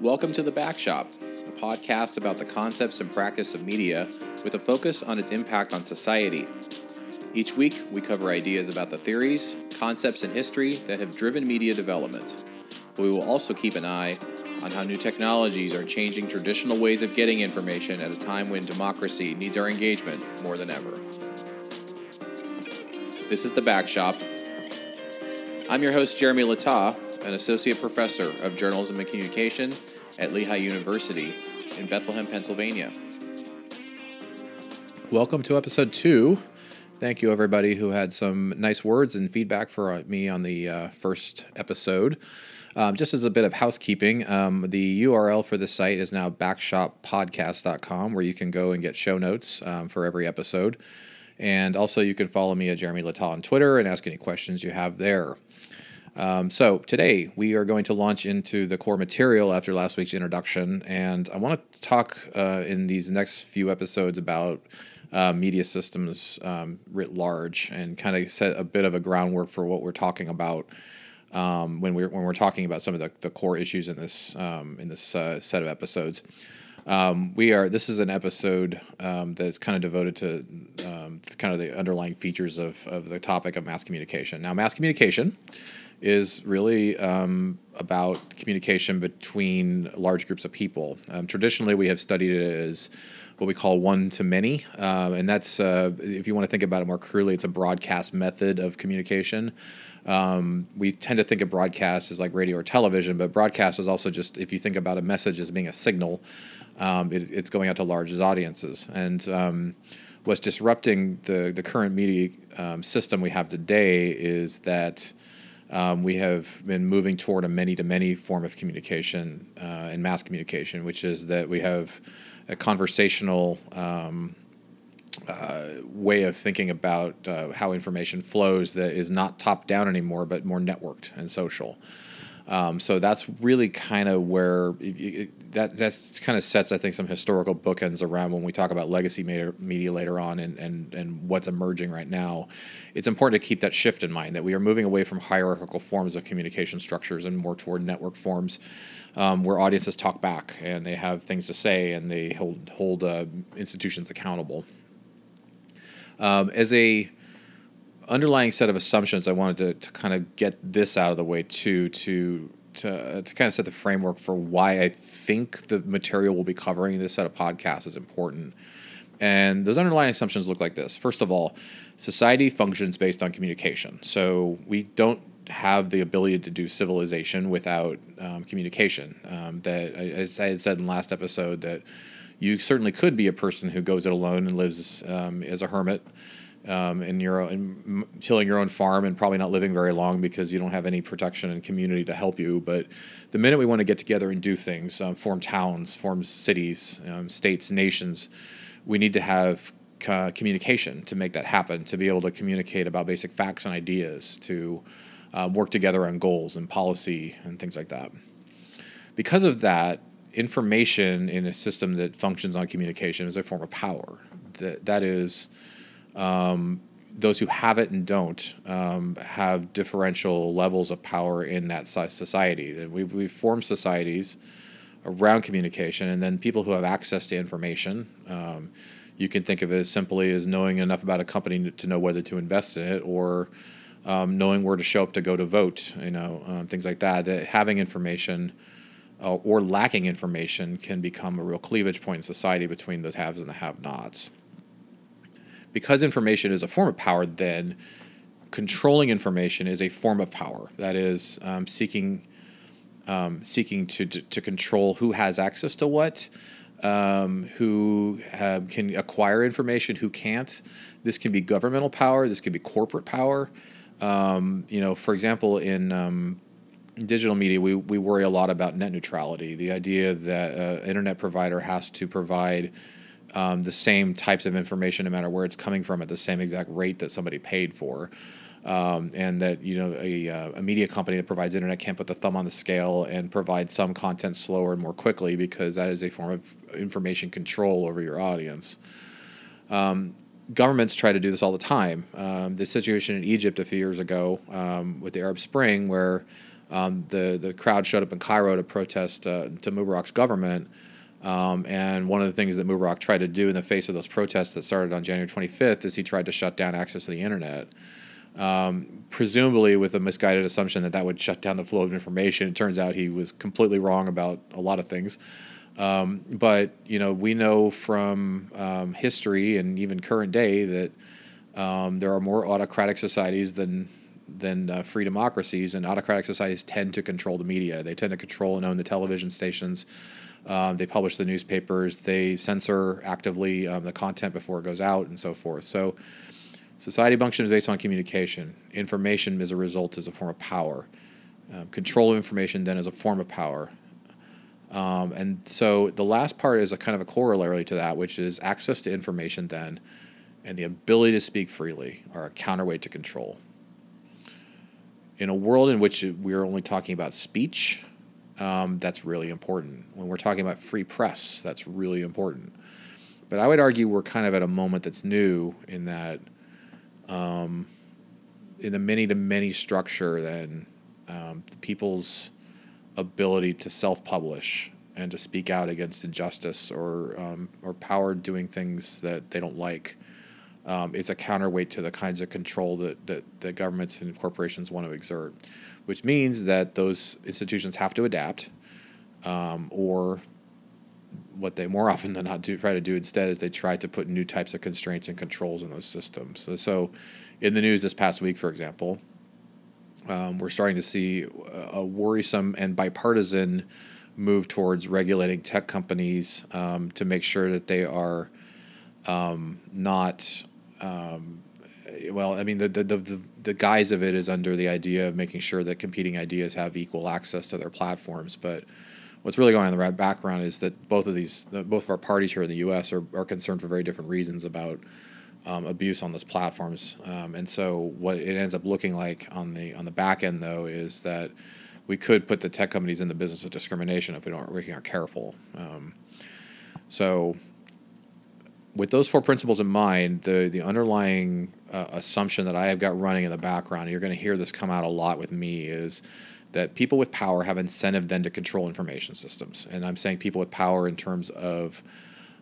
Welcome to The Back Shop, a podcast about the concepts and practice of media with a focus on its impact on society. Each week, we cover ideas about the theories, concepts, and history that have driven media development. We will also keep an eye on how new technologies are changing traditional ways of getting information at a time when democracy needs our engagement more than ever. This is The Back Shop. I'm your host, Jeremy Littau, an associate professor of journalism and communication at Lehigh University in Bethlehem, Pennsylvania. Welcome to episode two. Thank you, everybody who had some nice words and feedback for uh, me on the uh, first episode. Um, just as a bit of housekeeping, um, the URL for the site is now backshoppodcast.com, where you can go and get show notes um, for every episode. And also, you can follow me at Jeremy Littau on Twitter and ask any questions you have there. Um, so today we are going to launch into the core material after last week's introduction, and I want to talk uh, in these next few episodes about uh, media systems um, writ large, and kind of set a bit of a groundwork for what we're talking about um, when we're when we're talking about some of the, the core issues in this um, in this uh, set of episodes. Um, we are. This is an episode um, that's kind of devoted to um, kind of the underlying features of of the topic of mass communication. Now, mass communication is really um, about communication between large groups of people. Um, traditionally, we have studied it as what we call one to many, um, and that's uh, if you want to think about it more crudely, it's a broadcast method of communication. Um, we tend to think of broadcast as like radio or television, but broadcast is also just if you think about a message as being a signal, um, it, it's going out to large audiences and um, what's disrupting the the current media um, system we have today is that um, we have been moving toward a many to many form of communication uh, and mass communication, which is that we have a conversational um, uh, way of thinking about uh, how information flows that is not top down anymore, but more networked and social. Um, so that's really kind of where it, that that's kind of sets, I think, some historical bookends around when we talk about legacy media, later on and, and and what's emerging right now. It's important to keep that shift in mind that we are moving away from hierarchical forms of communication structures and more toward network forms, um, where audiences talk back and they have things to say and they hold hold uh, institutions accountable. Um, as a underlying set of assumptions, I wanted to, to kind of get this out of the way too, to to to kind of set the framework for why I think the material we'll be covering in this set of podcasts is important. And those underlying assumptions look like this. First of all, society functions based on communication. So we don't have the ability to do civilization without um, communication. Um, that as I had said in last episode that you certainly could be a person who goes it alone and lives um, as a hermit um, in your own, tilling your own farm and probably not living very long because you don't have any protection and community to help you. But the minute we want to get together and do things, um, form towns, form cities, um, states, nations, we need to have communication to make that happen. To be able to communicate about basic facts and ideas, to um, work together on goals and policy and things like that. Because of that, information in a system that functions on communication is a form of power. That that is um, those who have it and don't um, have differential levels of power in that society. We've, we've formed societies around communication, and then people who have access to information. Um, you can think of it as simply as knowing enough about a company to know whether to invest in it, or um, knowing where to show up to go to vote. You know, um, things like that. That having information uh, or lacking information can become a real cleavage point in society between the haves and the have-nots because information is a form of power, then controlling information is a form of power. That is um, seeking um, seeking to, to, to control who has access to what, um, who have, can acquire information, who can't. This can be governmental power. This can be corporate power. Um, you know, for example, in um, digital media, we, we worry a lot about net neutrality. The idea that an internet provider has to provide um, the same types of information no matter where it's coming from at the same exact rate that somebody paid for. Um, and that you know a, uh, a, media company that provides internet can't put the thumb on the scale and provide some content slower and more quickly because that is a form of information control over your audience. Um, governments try to do this all the time. Um, the situation in Egypt a few years ago um, with the Arab Spring, where um, the the crowd showed up in Cairo to protest uh, to Mubarak's government. Um, and one of the things that Mubarak tried to do in the face of those protests that started on January 25th is he tried to shut down access to the internet um, presumably with a misguided assumption that that would shut down the flow of information. It turns out he was completely wrong about a lot of things. Um, but you know, we know from um, history and even current day that um, there are more autocratic societies than than uh, free democracies, and autocratic societies tend to control the media. They tend to control and own the television stations. Um, they publish the newspapers. They censor actively um, the content before it goes out, and so forth. So Society functions based on communication. Information, as a result, is a form of power. Um, control of information then is a form of power. Um, and so the last part is a kind of a corollary to that, which is access to information then and the ability to speak freely are a counterweight to control. In a world in which we're only talking about speech, um, that's really important. When we're talking about free press, that's really important. But I would argue we're kind of at a moment that's new in that um, in the many to many structure than um, people's ability to self-publish and to speak out against injustice or um, or power doing things that they don't like. Um, it's a counterweight to the kinds of control that, that, that governments and corporations want to exert, which means that those institutions have to adapt, um, or what they more often than not do try to do instead is they try to put new types of constraints and controls in those systems. So, so in the news this past week, for example, um, we're starting to see a worrisome and bipartisan move towards regulating tech companies um, to make sure that they are um, not. Um, well, I mean, the, the, the, the guise of it is under the idea of making sure that competing ideas have equal access to their platforms. But what's really going on in the background is that both of these, both of our parties here in the U.S. are, are concerned for very different reasons about um, abuse on those platforms. Um, and so what it ends up looking like on the on the back end though is that we could put the tech companies in the business of discrimination if we don't we aren't careful. Um, so with those four principles in mind, the the underlying uh, assumption that I have got running in the background, you're going to hear this come out a lot with me, is that people with power have incentive then to control information systems. And I'm saying people with power in terms of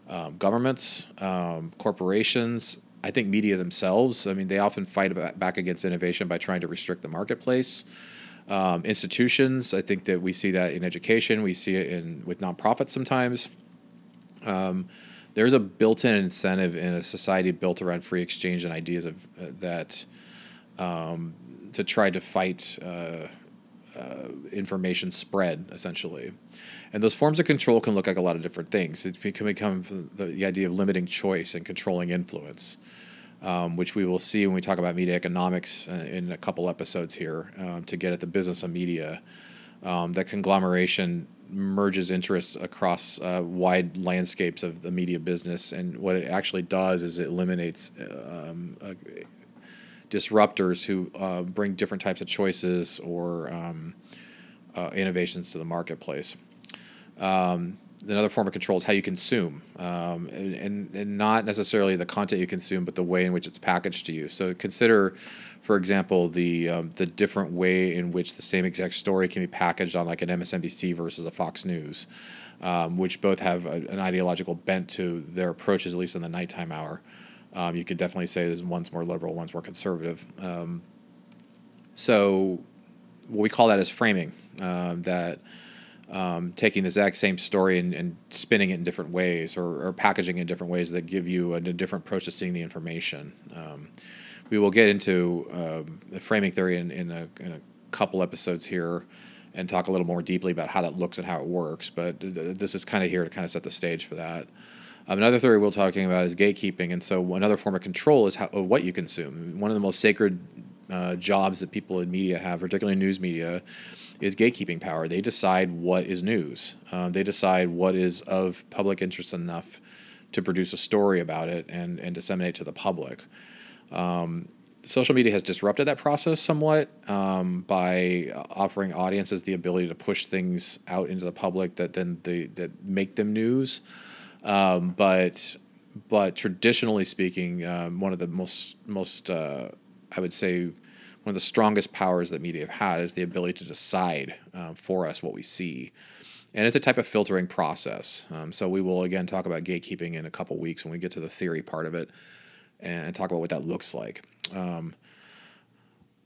um, governments, um, corporations, I think media themselves, I mean, they often fight back against innovation by trying to restrict the marketplace. Um, institutions, I think that we see that in education, we see it in with nonprofits sometimes. Um, there's a built-in incentive in a society built around free exchange and ideas of uh, that um, to try to fight uh, uh, information spread essentially. And those forms of control can look like a lot of different things. It can become the, the idea of limiting choice and controlling influence um, which we will see when we talk about media economics uh, in a couple episodes here um, to get at the business of media um, that conglomeration merges interests across uh, wide landscapes of the media business and what it actually does is it eliminates um, disruptors who uh, bring different types of choices or um, uh, innovations to the marketplace. Um, another form of control is how you consume, um, and, and, and, not necessarily the content you consume, but the way in which it's packaged to you. So consider, for example, the um, the different way in which the same exact story can be packaged on like an MSNBC versus a Fox News, um, which both have a, an ideological bent to their approaches, at least in the nighttime hour. Um, you could definitely say there's one's more liberal, one's more conservative. Um, so what we call that is framing. Um, that um, taking the exact same story and, and spinning it in different ways, or, or, packaging it in different ways that give you a, different approach to seeing the information. Um, we will get into um, the framing theory in, in, a, in a couple episodes here and talk a little more deeply about how that looks and how it works. But this is kind of here to kind of set the stage for that. Um, another theory we're talking about is gatekeeping, and so another form of control is how what you consume. One of the most sacred uh, jobs that people in media have, particularly news media, is gatekeeping power. They decide what is news. Uh, they decide what is of public interest enough to produce a story about it and and disseminate to the public. Um, social media has disrupted that process somewhat um, by offering audiences the ability to push things out into the public that then they, that make them news. Um, but but traditionally speaking, um, one of the most most uh, I would say one of the strongest powers that media have had is the ability to decide um, for us what we see. And it's a type of filtering process. Um, so we will again talk about gatekeeping in a couple weeks when we get to the theory part of it and talk about what that looks like. Um,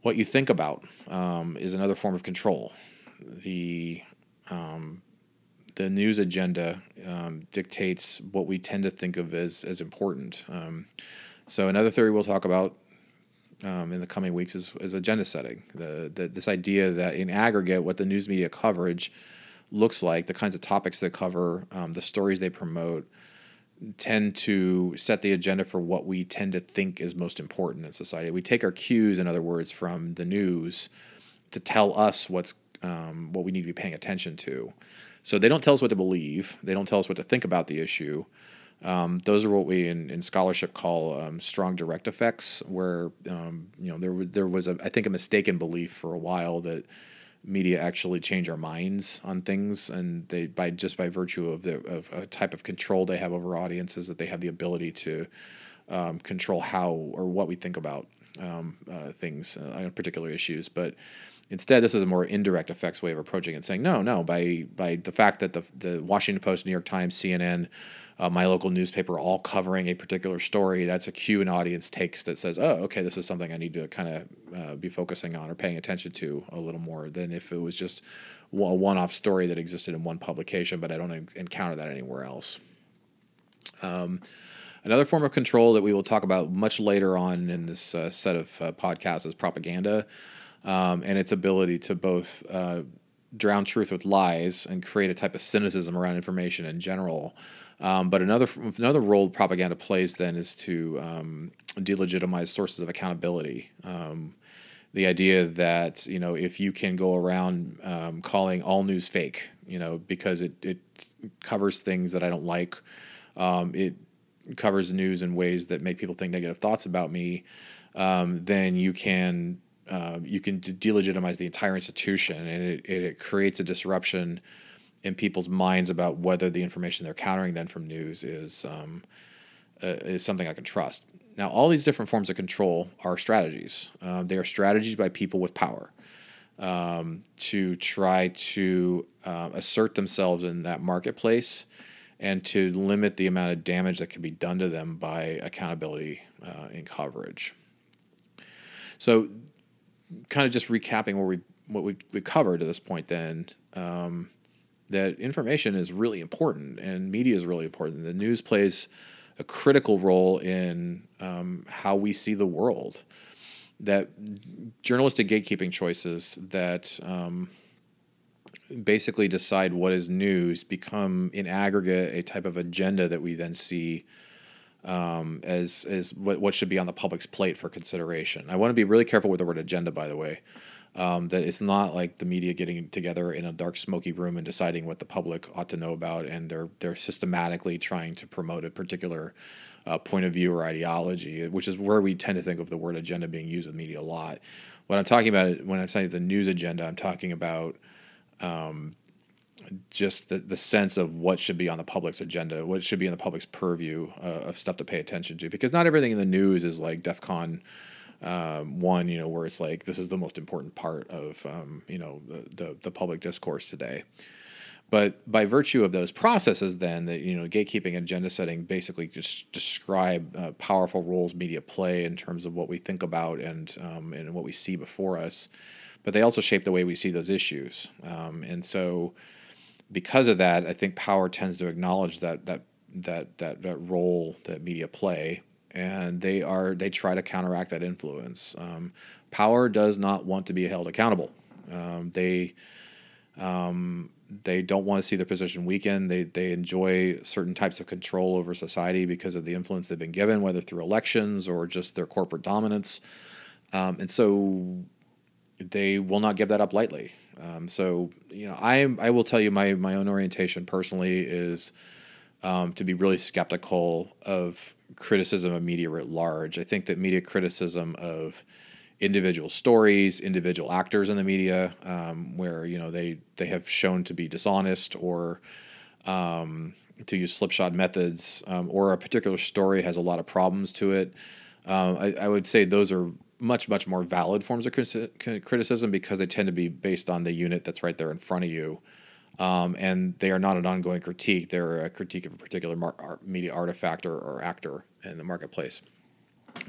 what you think about um, is another form of control. The um, the news agenda um, dictates what we tend to think of as as important. Um, so another theory we'll talk about um, in the coming weeks is, is agenda setting. The, the, this idea that in aggregate, what the news media coverage looks like, the kinds of topics they cover, um, the stories they promote, tend to set the agenda for what we tend to think is most important in society. We take our cues, in other words, from the news to tell us what's um, what we need to be paying attention to. So they don't tell us what to believe. They don't tell us what to think about the issue. Um, those are what we in, in scholarship call um, strong direct effects, where um, you know there was there was a I think a mistaken belief for a while that media actually change our minds on things, and they by just by virtue of the of a type of control they have over audiences that they have the ability to um, control how or what we think about um, uh, things uh, on particular issues, but Instead, this is a more indirect effects way of approaching it, saying no, no. By by the fact that the the Washington Post, New York Times, CNN, uh, my local newspaper, all covering a particular story, that's a cue an audience takes that says, oh, okay, this is something I need to kind of uh, be focusing on or paying attention to a little more than if it was just a one-off story that existed in one publication, but I don't encounter that anywhere else. Um, Another form of control that we will talk about much later on in this uh, set of uh, podcasts is propaganda um, and its ability to both uh, drown truth with lies and create a type of cynicism around information in general. Um, but another another role propaganda plays then is to um, delegitimize sources of accountability. Um, the idea that you know if you can go around um, calling all news fake, you know, because it it covers things that I don't like, um, it covers news in ways that make people think negative thoughts about me, um, then you can uh, you can delegitimize the entire institution, and it, it, creates a disruption in people's minds about whether the information they're countering then from news is um, uh, is something I can trust. Now, all these different forms of control are strategies. Uh, they are strategies by people with power um, to try to uh, assert themselves in that marketplace and to limit the amount of damage that can be done to them by accountability uh, in coverage. So kind of just recapping what we what we we covered to this point, then um, that information is really important and media is really important. The news plays a critical role in um, how we see the world. That journalistic gatekeeping choices that um, basically decide what is news become in aggregate a type of agenda that we then see um, as as what, what should be on the public's plate for consideration. I want to be really careful with the word agenda, by the way. Um, that it's not like the media getting together in a dark, smoky room and deciding what the public ought to know about, and they're they're systematically trying to promote a particular uh, point of view or ideology, which is where we tend to think of the word agenda being used with media a lot. What I'm talking about when I'm saying the news agenda, I'm talking about um, just the, the sense of what should be on the public's agenda, what should be in the public's purview uh, of stuff to pay attention to. Because not everything in the news is like DEF CON um, one, you know, where it's like this is the most important part of um, you know the, the, the public discourse today. But by virtue of those processes, then that you know, gatekeeping and agenda setting basically just describe uh, powerful roles media play in terms of what we think about and um, and what we see before us. But they also shape the way we see those issues, um, and so because of that, I think power tends to acknowledge that that that that, that role that media play, and they are they try to counteract that influence. Um, power does not want to be held accountable. Um, they um, they don't want to see their position weaken. They they enjoy certain types of control over society because of the influence they've been given, whether through elections or just their corporate dominance. Um, and so they will not give that up lightly. Um, so you know, I I will tell you my my own orientation personally is um, to be really skeptical of criticism of media writ large. I think that media criticism of individual stories, individual actors in the media, um, where you know they they have shown to be dishonest or um, to use slipshod methods, um, or a particular story has a lot of problems to it. Um, I, I, would say those are much much more valid forms of criticism because they tend to be based on the unit that's right there in front of you. Um, and they are not an ongoing critique. They're a critique of a particular mar- media artifact or, or actor in the marketplace.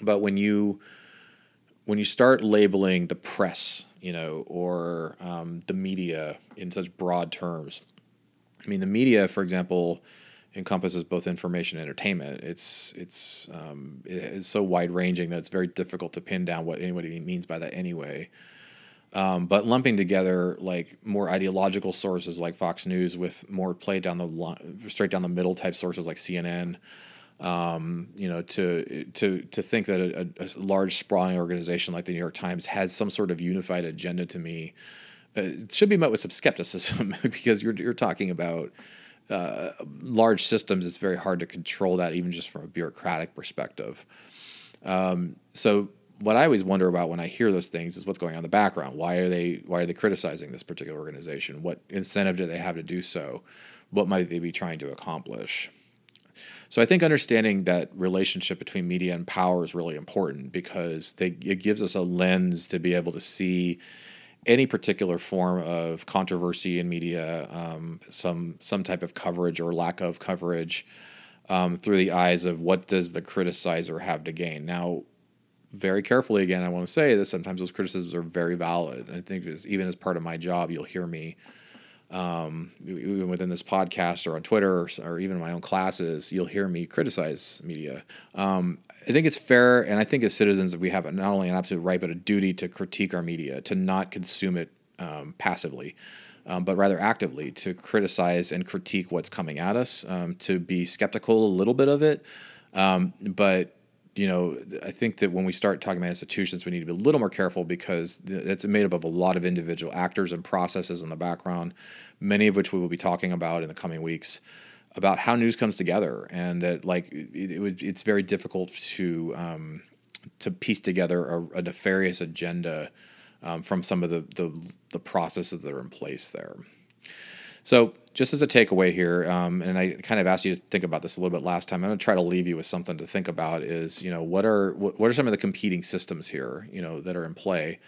But when you when you start labeling the press you know or um, the media in such broad terms i mean the media for example encompasses both information and entertainment. It's it's um, it's so wide ranging that it's very difficult to pin down what anybody means by that anyway. Um, but lumping together like more ideological sources like Fox News with more play down the straight down the middle type sources like CNN, um, you know, to to to think that a, a, large sprawling organization like the New York Times has some sort of unified agenda to me, uh, it should be met with some skepticism because you're you're talking about uh, large systems, it's very hard to control that, even just from a bureaucratic perspective. Um, so what I always wonder about when I hear those things is what's going on in the background. Why are they why are they criticizing this particular organization? What incentive do they have to do so? What might they be trying to accomplish? So I think understanding that relationship between media and power is really important because they, it gives us a lens to be able to see any particular form of controversy in media, um, some some type of coverage or lack of coverage, um, through the eyes of what does the criticizer have to gain. Now, very carefully again, I want to say that sometimes those criticisms are very valid. I think even as part of my job, you'll hear me um, even within this podcast or on Twitter or, or, even in my own classes, you'll hear me criticize media. Um, I think it's fair, and I think as citizens, we have not only an absolute right but a duty to critique our media, to not consume it um, passively. Um, but rather actively to criticize and critique what's coming at us, um, to be skeptical a little bit of it, um, but you know, I think that when we start talking about institutions, we need to be a little more careful because it's made up of a lot of individual actors and processes in the background, many of which we will be talking about in the coming weeks about how news comes together, and that like it, it it's very difficult to um, to piece together a, a nefarious agenda um, from some of the, the the processes that are in place there. So, just as a takeaway here, um, and I kind of asked you to think about this a little bit last time. I'm going to try to leave you with something to think about. Is you know what are what, what are some of the competing systems here? You know that are in play.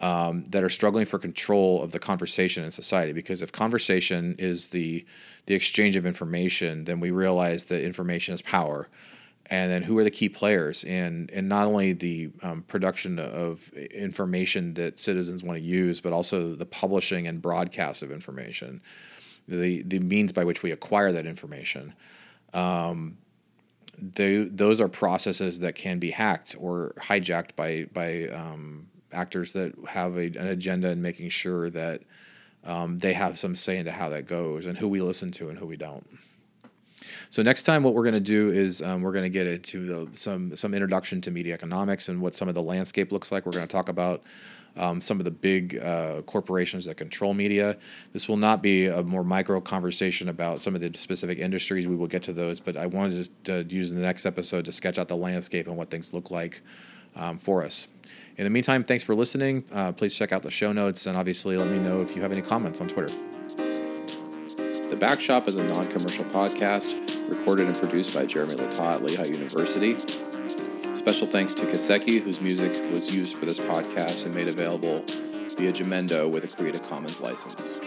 Um, that are struggling for control of the conversation in society. Because if conversation is the the exchange of information, then we realize that information is power. And then who are the key players in in not only the um, production of information that citizens want to use, but also the publishing and broadcast of information, the the means by which we acquire that information. Um, they, those are processes that can be hacked or hijacked by by um, actors that have a, an agenda in making sure that um, they have some say into how that goes and who we listen to and who we don't. So next time, what we're going to do is um, we're going to get into the, some some introduction to media economics and what some of the landscape looks like. We're going to talk about um, some of the big uh, corporations that control media. This will not be a more micro conversation about some of the specific industries. We will get to those, but I wanted to, use the next episode to sketch out the landscape and what things look like um, for us. In the meantime, thanks for listening. Uh, please check out the show notes and obviously let me know if you have any comments on Twitter. Backshop is a non commercial podcast recorded and produced by Jeremy Littau at Lehigh University. Special thanks to Kaseki, whose music was used for this podcast and made available via Jamendo with a Creative Commons license.